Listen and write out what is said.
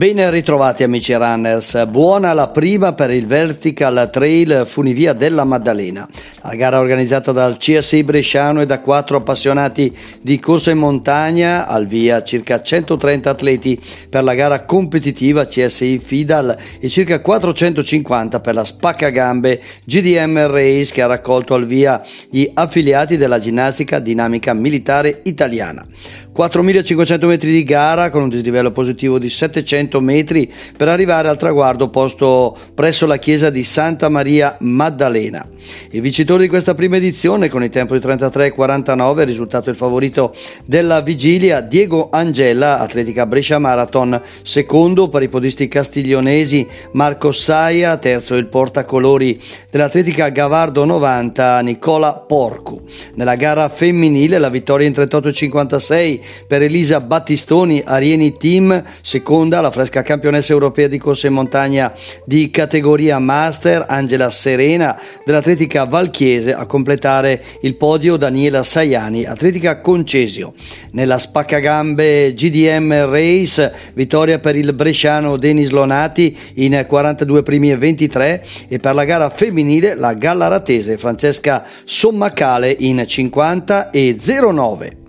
Ben ritrovati amici runners, buona la prima per il Vertical Trail Funivia della Maddalena, la gara organizzata dal CSI Bresciano e da quattro appassionati di corsa in montagna, al via circa 130 atleti. Per la gara competitiva CSI Fidal e circa 450 per la spaccagambe GDM Race che ha raccolto al via gli affiliati della ginnastica dinamica militare italiana. 4.500 metri di gara con un dislivello positivo di 700 metri per arrivare al traguardo posto presso la chiesa di Santa Maria Maddalena. Il vincitore di questa prima edizione con il tempo di 33,49 è risultato il favorito della vigilia Diego Angela, atletica Brescia Marathon, secondo per i podisti castiglionesi Marco Saia, terzo il portacolori dell'atletica Gavardo 90 Nicola Porcu. Nella gara femminile la vittoria in 38,56 per Elisa Battistoni Arieni Team, seconda la fresca campionessa europea di corsa in montagna di categoria Master Angela Serena dell'atletica Valchiese a completare il podio Daniela Saiani, atletica Concesio. Nella spaccagambe GDM Race, vittoria per il bresciano Denis Lonati in 42 primi e 23 e per la gara femminile la gallaratese Francesca Sommacale in 50 e 09.